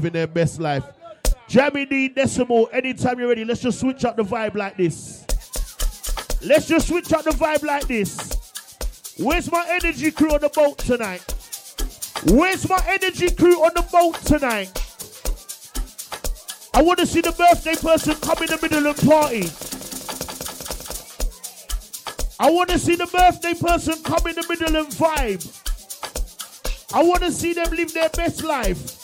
living their best life. Jammy D Decimal, anytime you're ready, let's just switch up the vibe like this. Let's just switch up the vibe like this. Where's my energy crew on the boat tonight? Where's my energy crew on the boat tonight? I want to see the birthday person come in the middle and party. I want to see the birthday person come in the middle and vibe. I want to see them live their best life.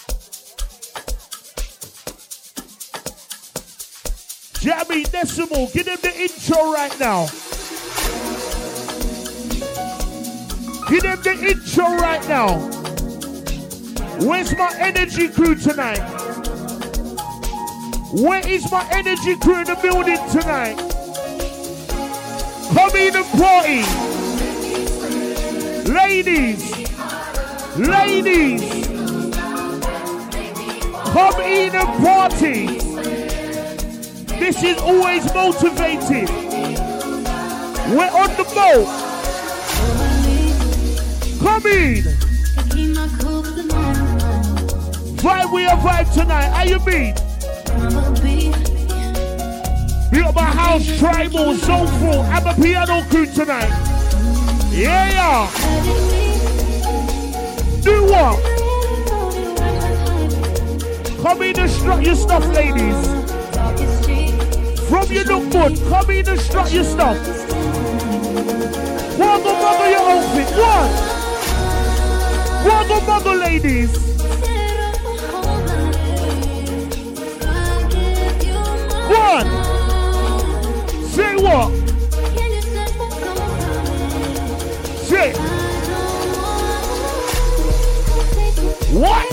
Jammy Decimal, give them the intro right now. Give them the intro right now. Where's my energy crew tonight? Where is my energy crew in the building tonight? Come in and party. Ladies, ladies, come in and party. This is always motivated. We're on the boat. Come in. Vibe we are vibe tonight. How you mean? Be up my house, tribal, soulful. I'm a piano crew tonight. Yeah, yeah. Do what? Come in and strut your stuff, ladies. From your look good, come in and strut your stuff. One go muggle your outfit. One. One go muggle, ladies. One. Say what? Say. What?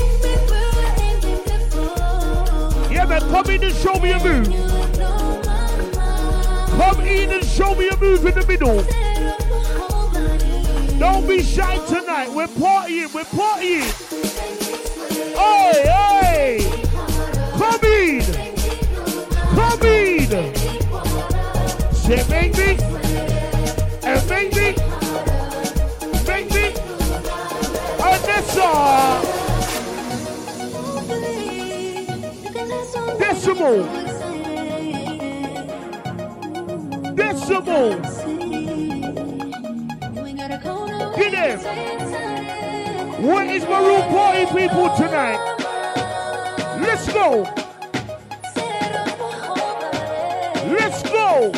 Yeah, man, come in and show me a move. Come in and show me a move in the middle. Don't be shy tonight. We're partying. We're partying. Hey, hey. Come in. Come in. Say, make me. And make me. Make me. Anessa. Decimal. Decimals. Get him. What is Maroon Party people tonight? Let's go. Let's go.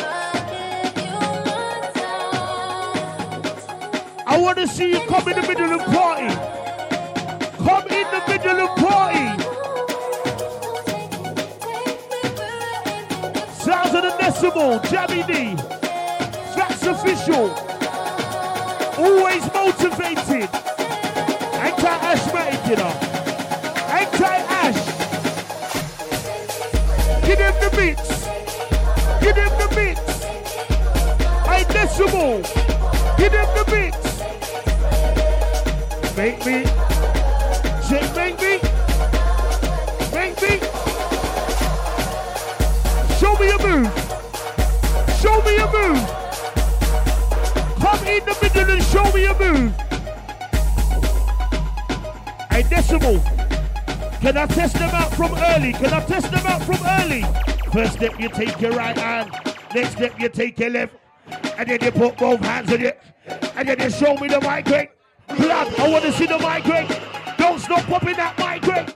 I want to see you come in the middle and party. Decimal, Jammy D official. Always motivated. Anti-Ash you know. Anti-Ash. Give him the beats. Give him the beats. I decimal. Give him the beats. Make me. Shake, make me. Make me. Show me a move. The and show me a move. A decimal. Can I test them out from early? Can I test them out from early? First step, you take your right hand. Next step, you take your left. And then you put both hands on it. And then you show me the migraine. Blood, I want to see the migraine. Don't stop popping that migraine.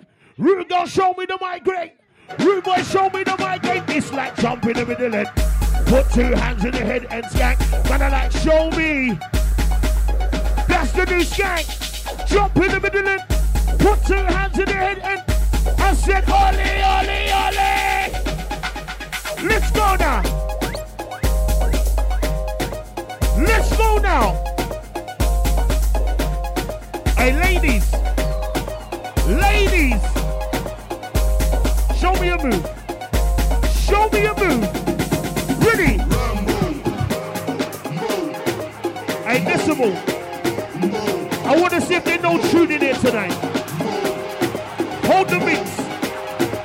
Girl, show me the migraine. Rude boy, show me the migraine. It's like jumping in the middle. Put two hands in the head and skank. Man, I like, show me. That's the new skank. Jump in the middle and put two hands in the head and I said, Ollie, Ollie, Ollie. Let's go now. Let's go now. Hey, ladies. Ladies. Show me a move. Show me a move. Ready? Hey, Decimal. I want to see if there's no truth in here tonight. Hold the mix.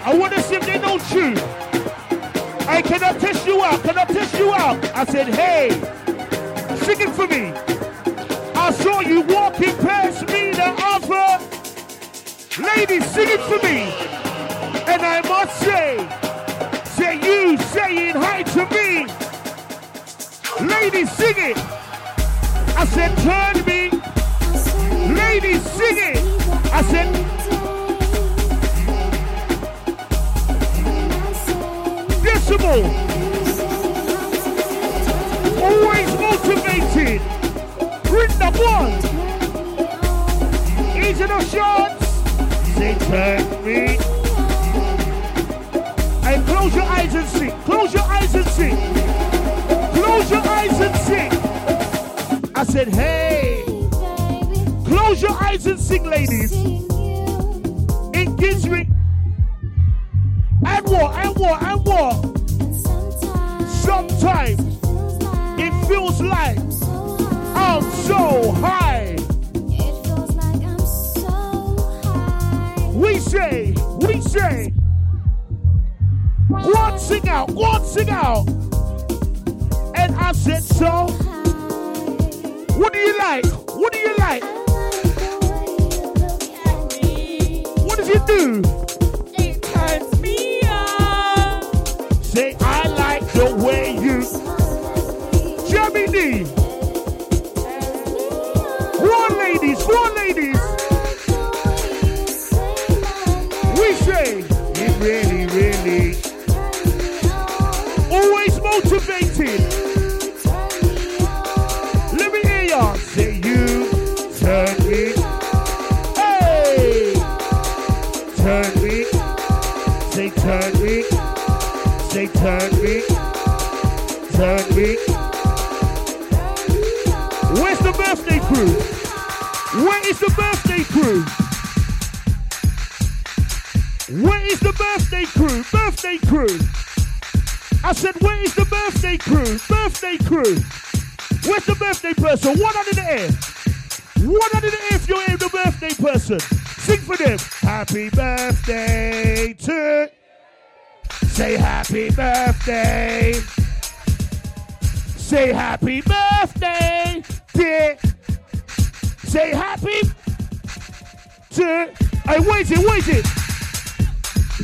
I want to see if there's no tune. I cannot I test you out? Can I test you out? I said, hey, sing it for me. I saw you walking past me the other. Ladies, sing it for me. And I must say, say you saying hi to me. Ladies, sing it. I said, turn me Ladies, sing it. I said, Decimal. Always motivated. Bring the one. Easy no shots. Say, turn me. Hey, close your eyes and sing. Close your eyes and sing. Close your eyes and sing. I said, hey. Close your eyes and sing, ladies. It gives me. And what? And what? And what? Sometimes it feels like I'm so high. We say, we say. One on, sing out. Go on, sing out. And I said, so. It turns me on. Say, I like the way you. Jammy D. Go on, ladies. Go on, ladies. Where is the birthday crew? Where is the birthday crew? Birthday crew. I said, where is the birthday crew? Birthday crew. Where's the birthday person? One under the air. One under the air if you're in the birthday person. Sing for them. Happy birthday to. Say happy birthday. Say happy birthday, dear. Say happy to. Hey, wait it, wait it.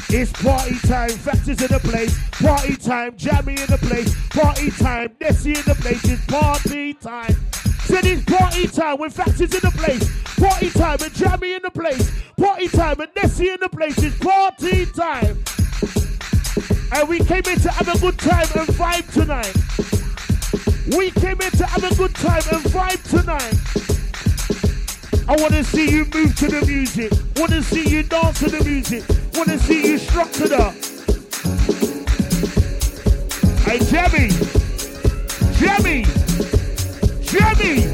It's party time, factors in the place. Party time, Jammy in the place. Party time, Nessie in the place. It's party time. Said it's party time when factors in the place. Party time and Jammy in the place. Party time and Nessie in the place. It's party time. And we came in to have a good time and vibe tonight. We came in to have a good time and vibe tonight. I want to see you move to the music. Want to see you dance to the music. Want to see you structured up. Hey, Jemmy. Jemmy. Jemmy.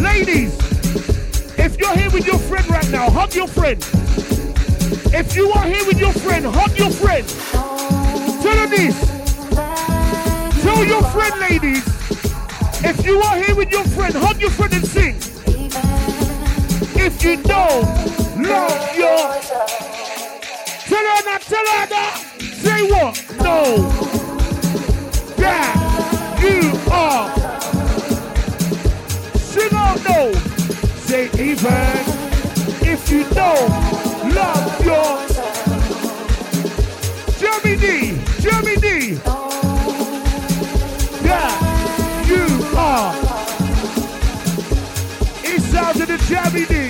Ladies, if you're here with your friend right now, hug your friend. If you are here with your friend, hug your friend. Tell her this. Tell your friend, ladies. If you are here with your friend, hug your friend and sing. If you don't love your. Tell her that, tell her that. Say what? No. That you are. Sing out no. Say even if you don't love your. Jeremy D. Jeremy D. That you are. It sounds of the Jeremy D.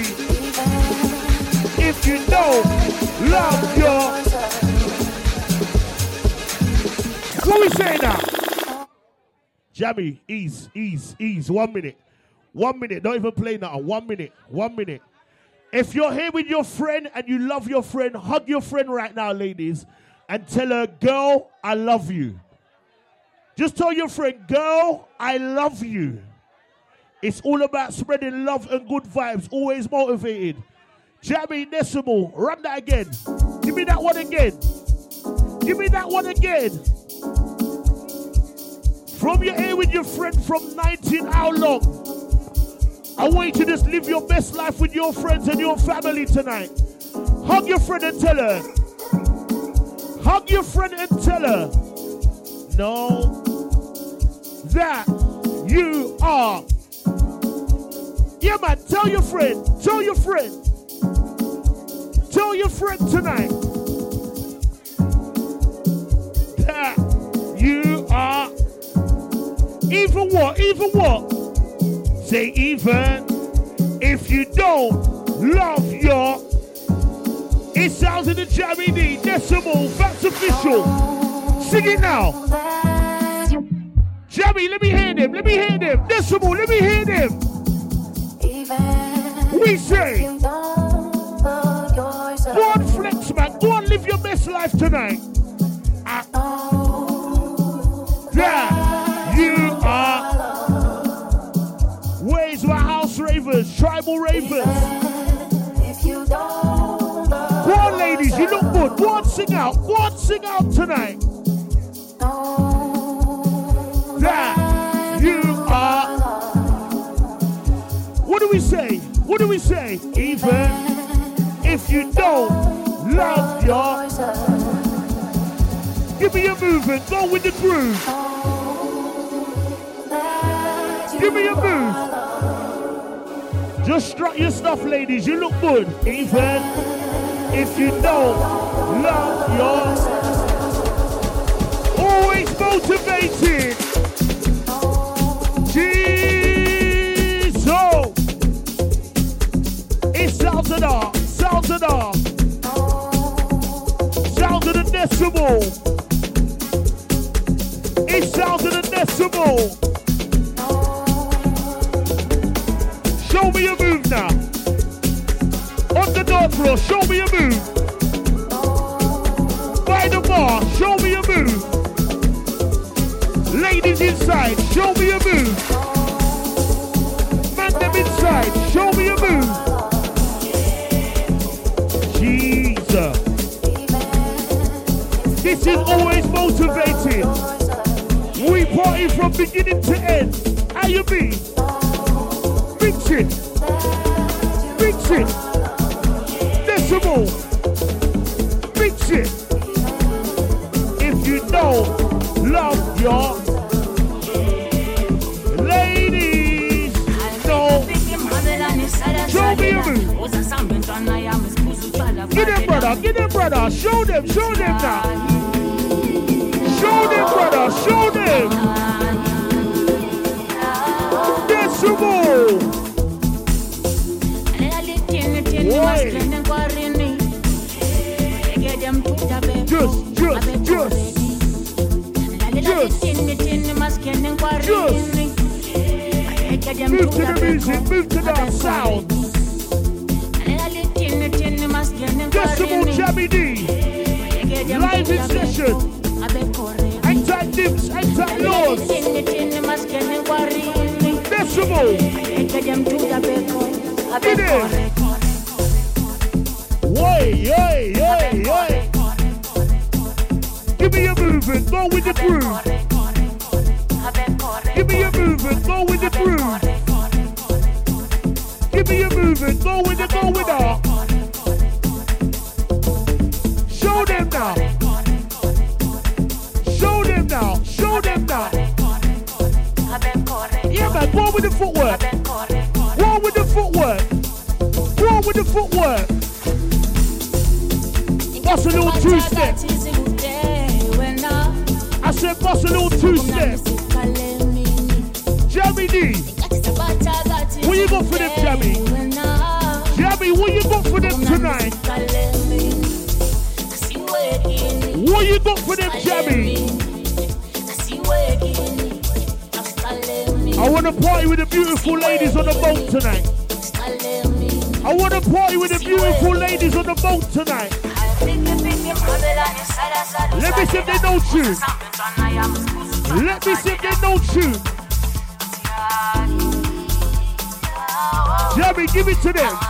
say? Jammy, ease, ease, ease. One minute. One minute. Don't even play now. One minute. One minute. If you're here with your friend and you love your friend, hug your friend right now, ladies, and tell her, girl, I love you. Just tell your friend, girl, I love you. It's all about spreading love and good vibes, always motivated. Jammy Decimal, run that again. Give me that one again. Give me that one again. From your here with your friend from 19 how long? I want you to just live your best life with your friends and your family tonight. Hug your friend and tell her. Hug your friend and tell her. No. That you are. Yeah, man. Tell your friend. Tell your friend. Tell your friend tonight. That you are. Even what? Even what? Say even if you don't love your. It sounds in the Jammy D. Decimal. That's official. Sing it now. Jammy, let me hear them. Let me hear them. Decimal, let me hear them. We say. Go on, flex, man. Go on, live your best life tonight. Yeah, tribal ravers? Go on, ladies, you look good. Go on, sing out. Go on, sing out tonight. That you are. What do we say? What do we say? Even if you don't love your. Give me a movement. Go with the groove. Give me a move. Just strut your stuff, ladies. You look good. Even if you don't love your. Always motivated. Jesus. It sounds an art. Sounds. Sounds of the. It sounds of the. Show me a move now. On the dance floor, show me a move. By the bar, show me a move. Ladies inside, show me a move. Man them inside, show me a move. Jesus. This is always motivated. We party from beginning to end. How you be? Fix it. Fix it. Decimal. Fix it. If you don't love your ladies. Show me a move. Them, brother. Them, brother. Show them. Show them now. Show them, brother. Show them. Move to the music. Move to that sound. Decimal Jammy D. Live in session. Anti dips, anti laws. Decimal. Get in. Oi, oi, oi, oi. Give me a movement. Go with the groove. Give me a movement. Go with the groove. Give me a movement. Go with the go with her. Show them now. Show them now. Show them now. Yeah, man. Go with the footwork. Go with the footwork. Go with the footwork. Bust a little two step. I said bust a little two step. D. What you got for them, tonight? What you got for them, Jammy? I want to party with the beautiful ladies on the boat tonight. I want to party with the beautiful ladies on the boat tonight. Let me see if they know you. Let me see if they know you. Jammy, give it to them.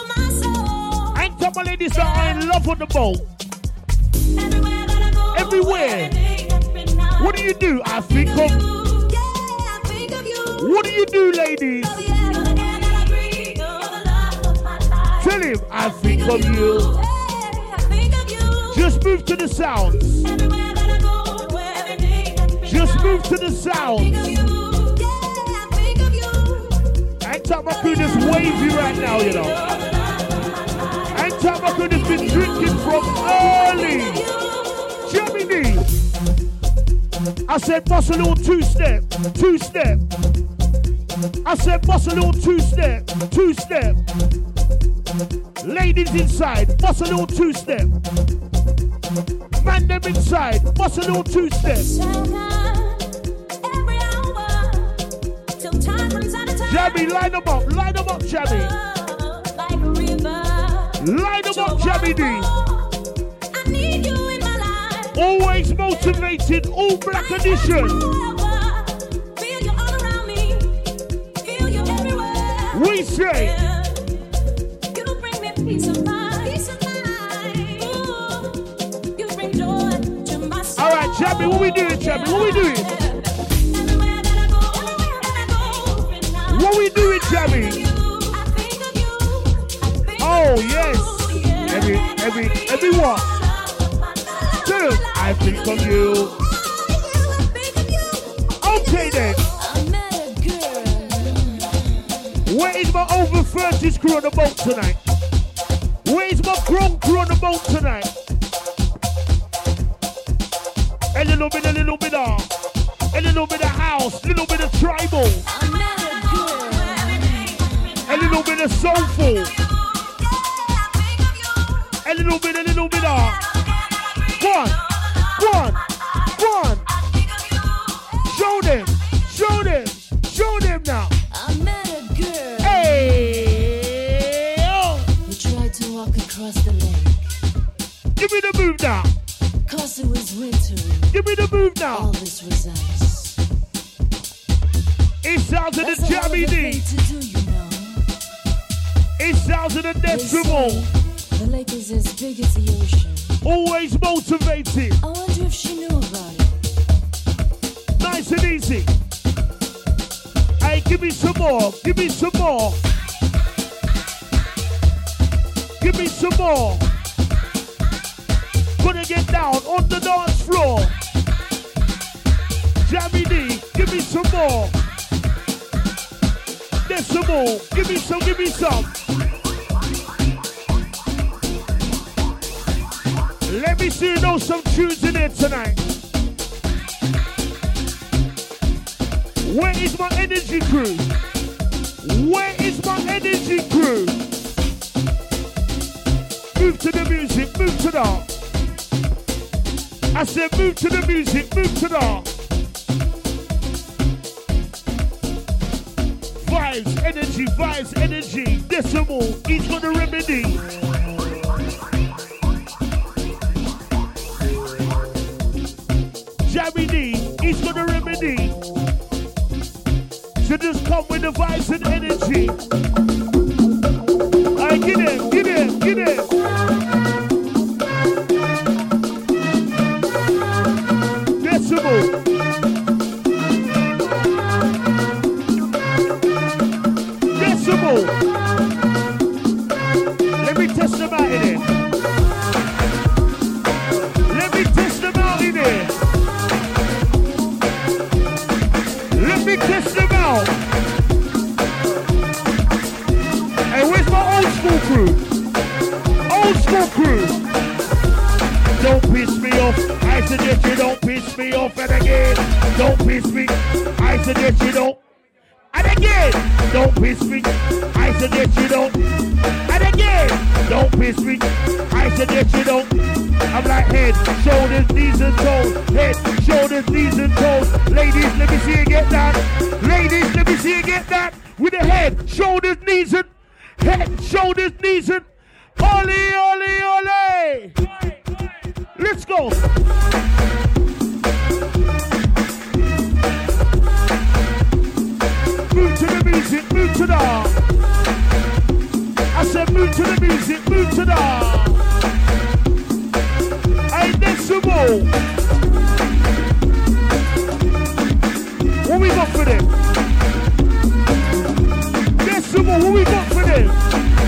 Couple ladies that are in love with the boat. Everywhere. What do you do? I think of. You. What do you do, ladies? Tell him, I think of you. Just move to the sounds. Just move to the sounds. Talking about crew just wavy right now, you know. Talking about crew been drinking from early. Jimmy I said bust a little two step, two step. I said bust a little two step, two step. Ladies inside, bust a little two step. Man them inside, bust a little two step. Jammy, line them up, line them up, Jammy. Line them up, Jammy D. Always motivated, all black edition. We say. All right, Chubby, what we doing, Chubby? What we doing? What we doing, Chubby? Every, every, everyone. Dude, I think of you. Okay then. Where is my over 30s crew on the boat tonight? Where is my grown crew on the boat tonight? A little bit, a little bit of, a little bit of house, a little bit of tribal, a little bit of soulful, a little bit, a little bit of. One, one, one. Show them, show them, show them now. I met a girl. Hey, oh. We tried to walk across the lake. Give me the move now. Cause it was winter. Give me the move now. All this was ice. It sounds of That's the a hell of jammy D. you know. It sounds of the They decimal. say The lake is as big as the ocean. Always motivated. I wonder if she knew about it. Nice and easy. Hey, give me some more. Give me some more. Give me some more. Gonna get down on the dance floor. Jammy D, give me some more. There's some more. Give me some, give me some. Let me see you know some tunes in here tonight. Where is my energy crew? Where is my energy crew? Move to the music, move to the. I said move to the music, move to the. Vibes, energy, vibes, energy. Decimal, he's got the remedy. Got the remedy. So just come with the vibes and energy. I get it, get it, get it. Crew? Old school crew. Don't piss me off. I suggest you don't piss me off. And again, don't piss me. I suggest you don't. And again, don't piss me. I suggest you don't. And again, don't piss me. I suggest you don't. I'm like head, shoulders, knees and toes. Head, shoulders, knees and toes. Ladies, let me see you get that. Ladies, let me see you get that. With the head, shoulders, knees and head, shoulders, knees, and ole, ole, ole. Let's go. Move to the music, move to the. I said, move to the music, move to the. Hey, that's the move. What we got for them? know who we got for this.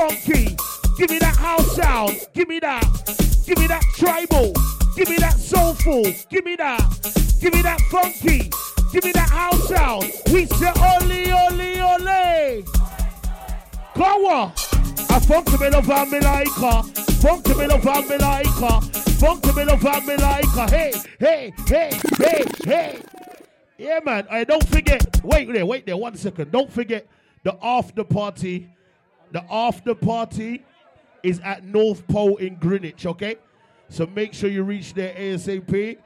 Funky, give me that house sound, give me that, give me that tribal, give me that soulful, give me that, give me that funky, give me that house sound. We say ole ole ole. Kawa, a funky me love and me like her, funky me love and me like her, funky me love and me like her. Hey hey hey hey hey. Yeah, man. I don't forget. Wait there, wait there. One second. Don't forget the after party. The after party is at North Pole in Greenwich. Okay, so make sure you reach there ASAP.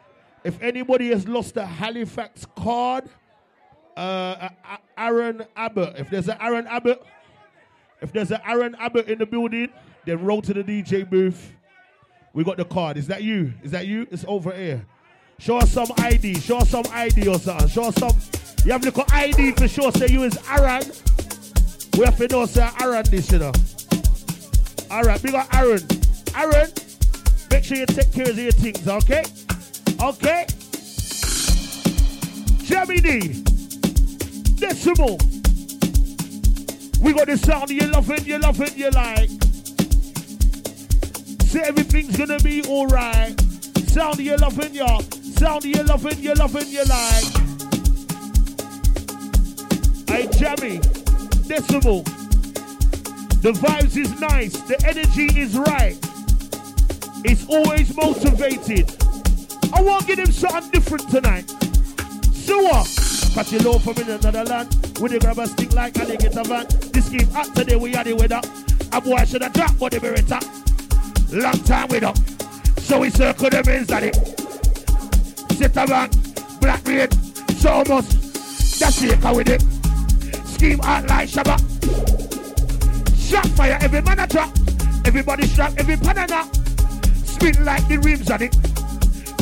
If anybody has lost a Halifax card, uh, Aaron Abbott. If there's an Aaron Abbott, if there's an Aaron Abbott in the building, then roll to the DJ booth. We got the card. Is that you? Is that you? It's over here. Show us some ID. Show us some ID or something. Show us some. You have a little ID for sure. Say you is Aaron. We have to know say Aaron this, you know. All right, big up Aaron. Aaron, make sure you take care of your things, okay? Okay. D. Decimal. We got the sound you love it, you love it, you like. Say everything's gonna be alright. Sound you loving ya. Sound you loving, you loving, you like. Hey, Jammy. Decimal. The vibes is nice. The energy is right. It's always motivated. I want to give him something different tonight. So what? Catch you low from in another land. When you grab a stick like a get a van. This game hot today, we are the weather. A boy should have dropped for the beretta. Long time with up. So we circle the men's at it. Sit around, black red, so much. That's it, with it. Scheme out like Shabba. Shot fire, every man a drop. Everybody strap, every banana. Spin like the rims on it.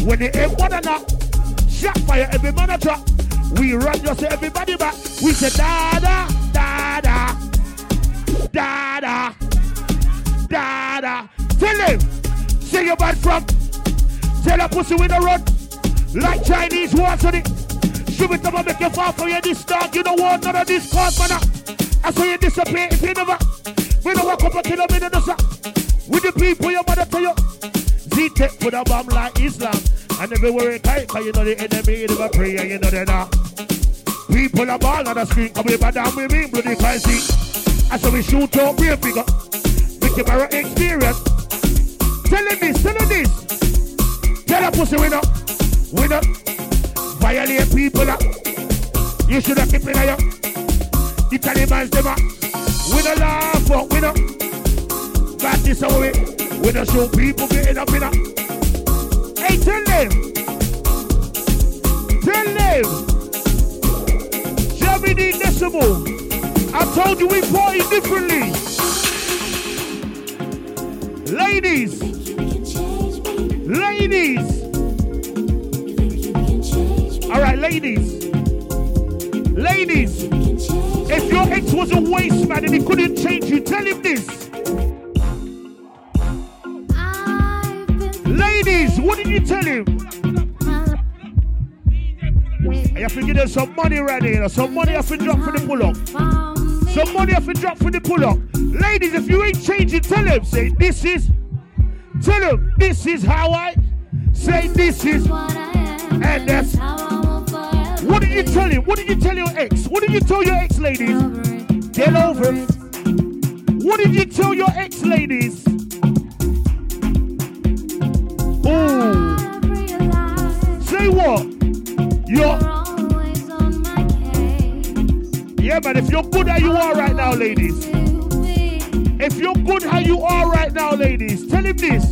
When they aim another. Shot fire, every man a drop. We run just everybody back. We say da da da da da da da da. Tell him Say you bad from. Tell a pussy with a run. Like Chinese wars on it. Shoot it up and make you fall for your this dog. You don't want none of this cause, man. I saw you disappear if you never. We don't walk up a kilometer, no, sir. With the people your mother tell you. Z-Tech put a bomb like Islam. And everywhere it kite, cause you know the enemy, you never pray, and you know they're not. People are ball on the screen, come with down with me, bloody crazy. I saw we shoot out real figure. Make him our experience. Tell him this, tell him this. Tell a pussy winner, winner. Violate people up. You should have kept it there. The Taliban's never. We don't laugh, but we don't. Got this away. We don't show people getting up in a. Hey, tell them. Tell them. Jammy Decimal. I told you we party differently. Ladies, ladies. All right, ladies. Ladies, if your ex was a waste man and he couldn't change you, tell him this. Ladies, what did you tell him? You have to give them some money right here. Some money have to drop for the pull up. Some money have to drop for the pull up. Ladies, if you ain't changing, tell him. Say, this is. Tell him, this is how I. Say, this is. And that's- What did you tell him? What did you tell your ex? What did you tell your ex, ladies? Get over it. What did you tell your ex, ladies? Ooh. Say what? You're. Yeah, man, if you're good how you are right now, ladies. If you're good how you are right now, ladies, tell him this.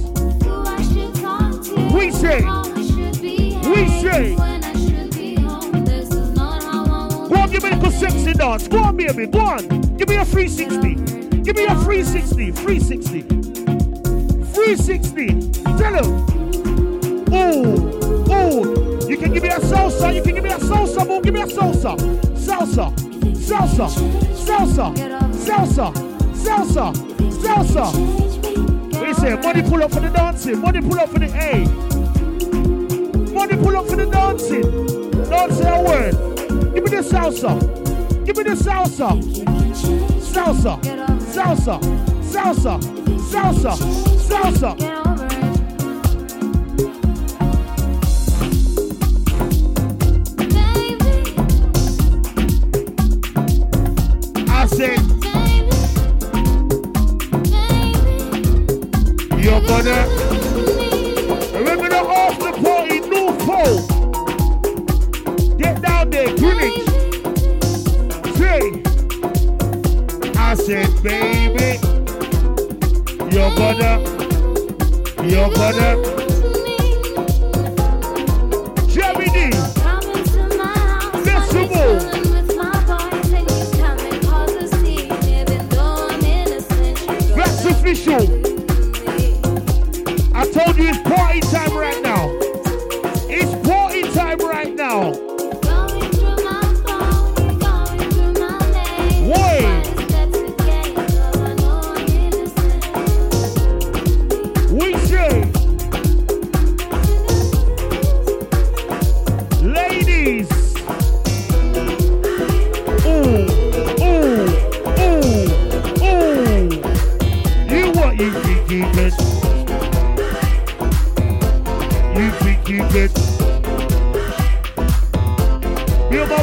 We say. We say. On, give me a sexy dance. Go on, baby. Go on. Give me a 360. Give me a 360. 360. 360. Tell him. Ooh. Ooh. You can give me a salsa. You can give me a salsa. Boom. Give me a salsa. Salsa. Salsa. Salsa. Salsa. Salsa. Salsa. What you say? Money pull up for the dancing. Money pull up for the A. Money pull up for the dancing. Don't say a word. Give me the salsa. Give me the salsa. Salsa. Salsa. Salsa. Salsa. Salsa. I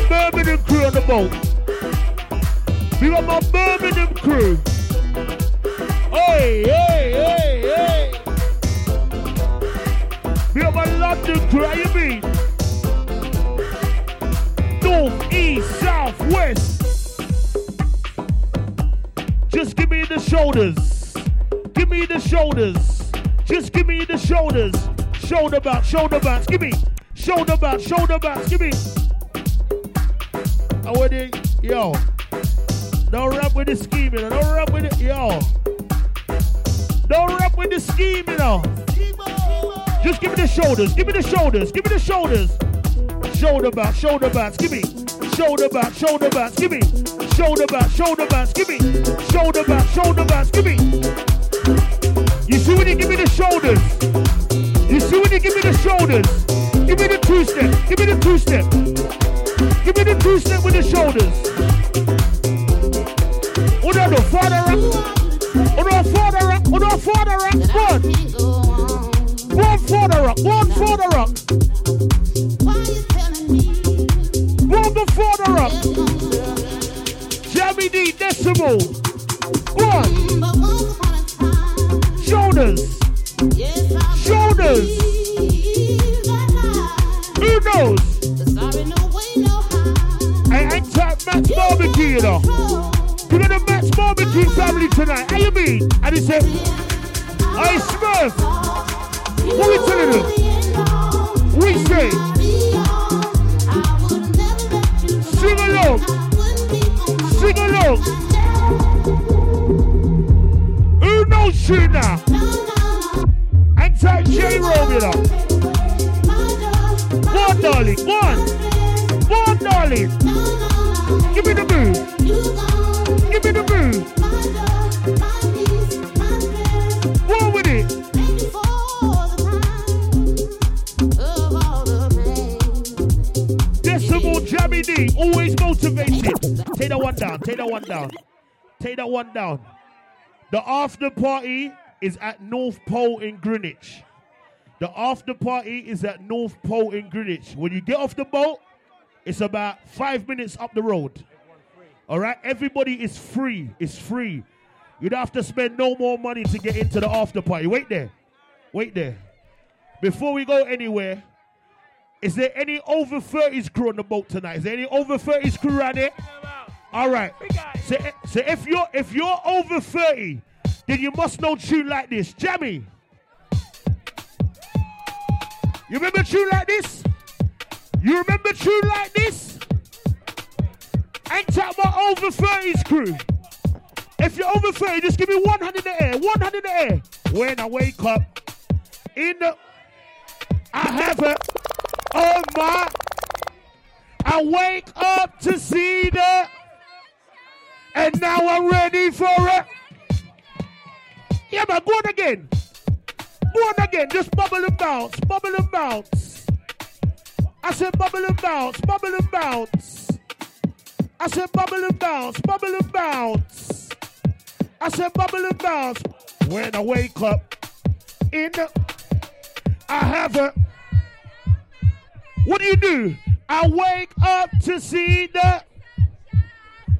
my Birmingham crew on the boat. We got my Birmingham crew. Hey, hey, hey, hey. We got my London crew. How you mean? North, east, south, west. Just give me the shoulders. Give me the shoulders. Just give me the shoulders. Shoulder bounce, shoulder bounce. Give me shoulder bounce, shoulder bounce. Give me. I want it, yo. Don't rap with the scheming. Don't rap with it, yo. Don't rap with the scheming, you know. Just give me the shoulders. Give me the shoulders. Give me the shoulders. Shoulder bounce, shoulder bounce. Give me. Shoulder bounce, shoulder bounce. Give me. Shoulder bounce, shoulder bounce. Give me. Shoulder bounce, shoulder bounce. Give me. You see when you give me the shoulders? You see when you give me the shoulders? Give me the two step. Give me the two step. Give me the two step with the shoulders. What are the father up? What are father up? What are father up? One. One. One father up. One D decimal. One. You know. You know the Max Barbecue family tonight. How you mean? And he said, Hey Smurf, what we telling them? We say, sing along, sing along. Who knows you now? Hang tight, J Rome, you know. One, darling, one. One, darling. Give me the move. Always motivated. Take that one down. Take that one down. Take that one down. The after party is at North Pole in Greenwich. The after party is at North Pole in Greenwich. When you get off the boat, it's about five minutes up the road. All right, everybody is free. It's free. You don't have to spend no more money to get into the after party. Wait there. Wait there. Before we go anywhere, is there any over 30s crew on the boat tonight? Is there any over 30s crew around here? All right. So, so if you're if you're over 30, then you must know tune like this. Jammy. You remember tune like this? You remember tune like this? Ain't talking about over 30s crew. If you're over 30, just give me one hand in the air. One hand in the air. When I wake up in the I have a oh my I wake up to see that. and now I'm ready for it. Yeah, man, go on again. Go on again. Just bubble and bounce. Bubble and bounce. I said bubble and bounce. Bubble and bounce. I said bubble and bounce. Bubble and bounce. I said bubble and bounce. When I wake up in the I have a what do you do? I wake up to see the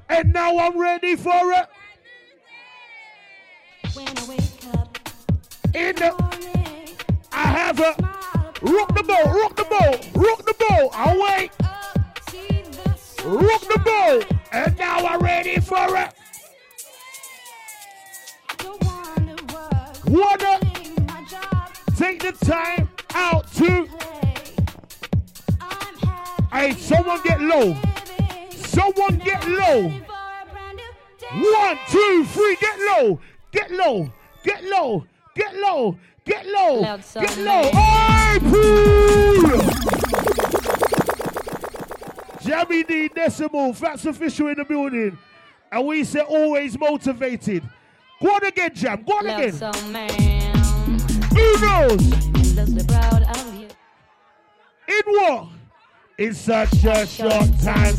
and now I'm ready for it. when i wake In the morning, I have a rock the boat, rock the boat, rock the boat. I wait, rock the boat, and now I'm ready for it. Wanna take the time out to Hey, someone get low. Someone get low. One, two, three, get low. Get low. Get low. Get low. Get low. Get low. Hey, pool. Jammy D Decimal, Fatz Official in the building. And we say always motivated. Go on again, Jam. Go on Love again. Who knows? Endlessly proud of you. In what? In such a short time.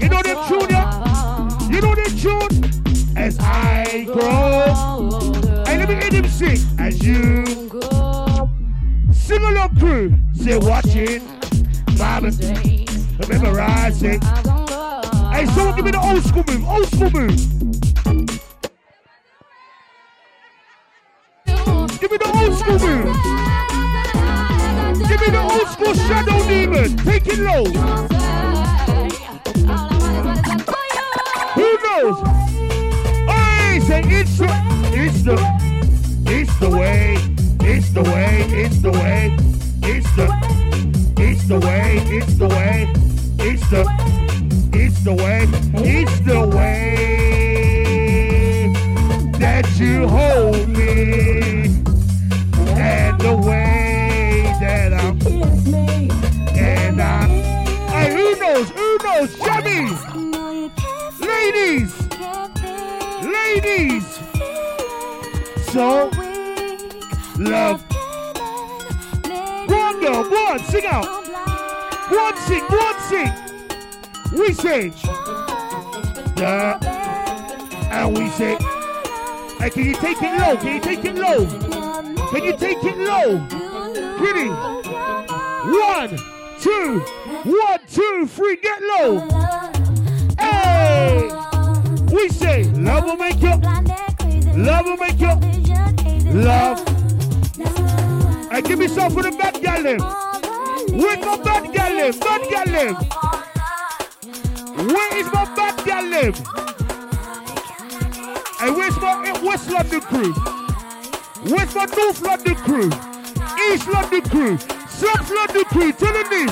You know them tune, yeah? You know the tune? As I grow. Hey, let me hear them sing. As you Go sing along crew. Say watching. Mama, memorizing. I. Hey, someone give me the old school move. Old school move. Shadow. Take it low. Who knows? Hey, say it's the, it's the, it's the way, it's the way, it's the way, it's the, it's the way, it's the way, it's the, it's the way, it's the out. Go on, sing, go on, sing. We say, yeah, and we say, hey, can you take it low? Can you take it low? Can you take it low? Pretty. One, two, one, two, three, get low. Hey, we say, love will make you, love will make you, love. Hey, give me some for the bad them. Where my bad gal live? Bad gal live? Where is my bad gal live? Hey, where's my eh, West London crew? Where's my North London crew? East London crew? South London crew? Tell them this.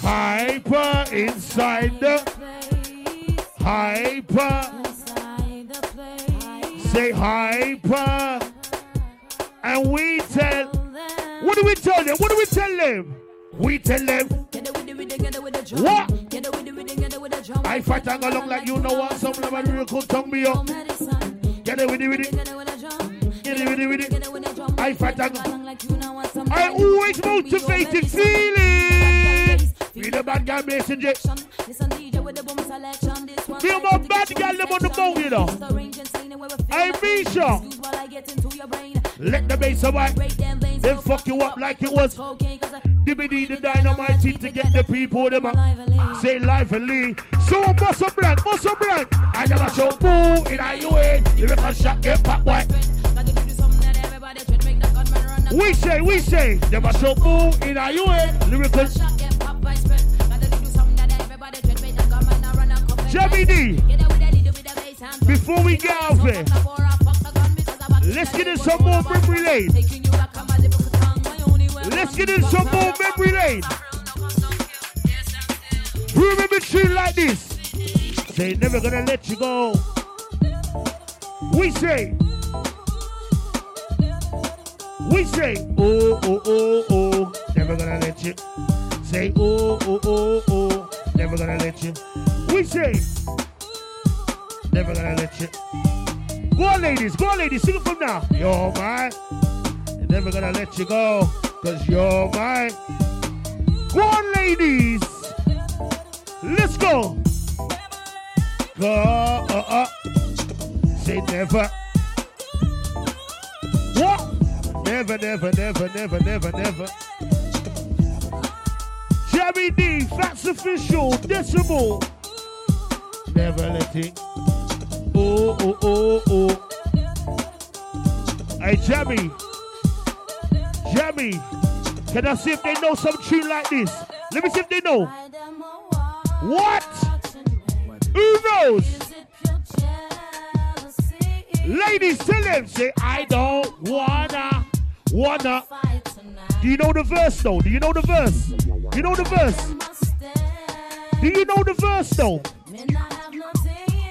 Hyper inside the hyper. Say hyper. And we tell. What do we tell them? What do we tell them? We tell them. What? I fight and go along like you know what. Some of them could tongue me up. Get it with it with it. Get it with it with it. I fight and go. I always motivated feelings. Be the bad guy messenger. Feel my bad girl them on the boat, you know. Hey, Misha. Let the bass away. Then fuck you up like it was. DVD the dynamite team to get the people them up. Say lively. So a brand, a brand. I never show boo in a UA. Lyrical shot get pop white. We say, we say, never show boo in a UA. Lyrical. Jammy D. Before we get out there, let's get in some more memory lane. Let's get in some more memory lane. Who remember tune like this? Say never gonna let you go. We say. We say, oh, oh, oh, oh, never gonna let you. Say, oh, oh, oh, oh, never gonna let you. We say, never gonna let you. Go on, ladies, go on, ladies, sing it from now. You're mine, And never gonna let you go, cause you're mine. Go on, ladies, let's go. Go, uh, uh. Say never. What? Never, never, never, never, never, never. Jammy D, Fatz Official, Decimal. Never let it. Oh, oh, oh, oh, oh. Hey, Jammy. Jammy. Can I see if they know some tune like this? Let me see if they know. What? Who knows? Ladies, tell them, say, I don't wanna, wanna. Do you know the verse though? Do you know the verse? You know the verse? Do you know the verse though?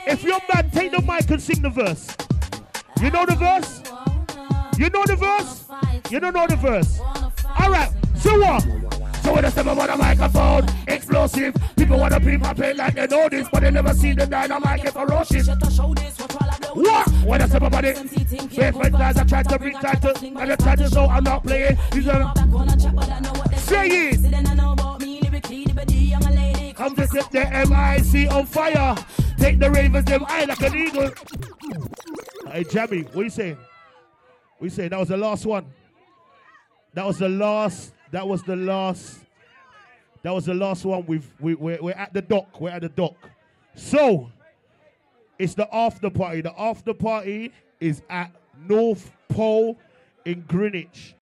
If you're mad, take the mic and sing the verse. You know the verse? You know the verse? You don't know the verse. Alright, so what? So when I step up on the microphone, explosive. People wanna be my pain like they know this, but they never see the dynamite get ferocious. What? When I step up on it, favorite guys I try to bring title, and the title so I'm not playing. These are say it. Come to set the MIC on fire. Take the ravens them eye like an eagle. Hey Jamie, what you saying? You saying? That was the last one. That was the last. That was the last. That was the last one. We've we, we're, we're at the dock. We're at the dock. So it's the after party. The after party is at North Pole in Greenwich.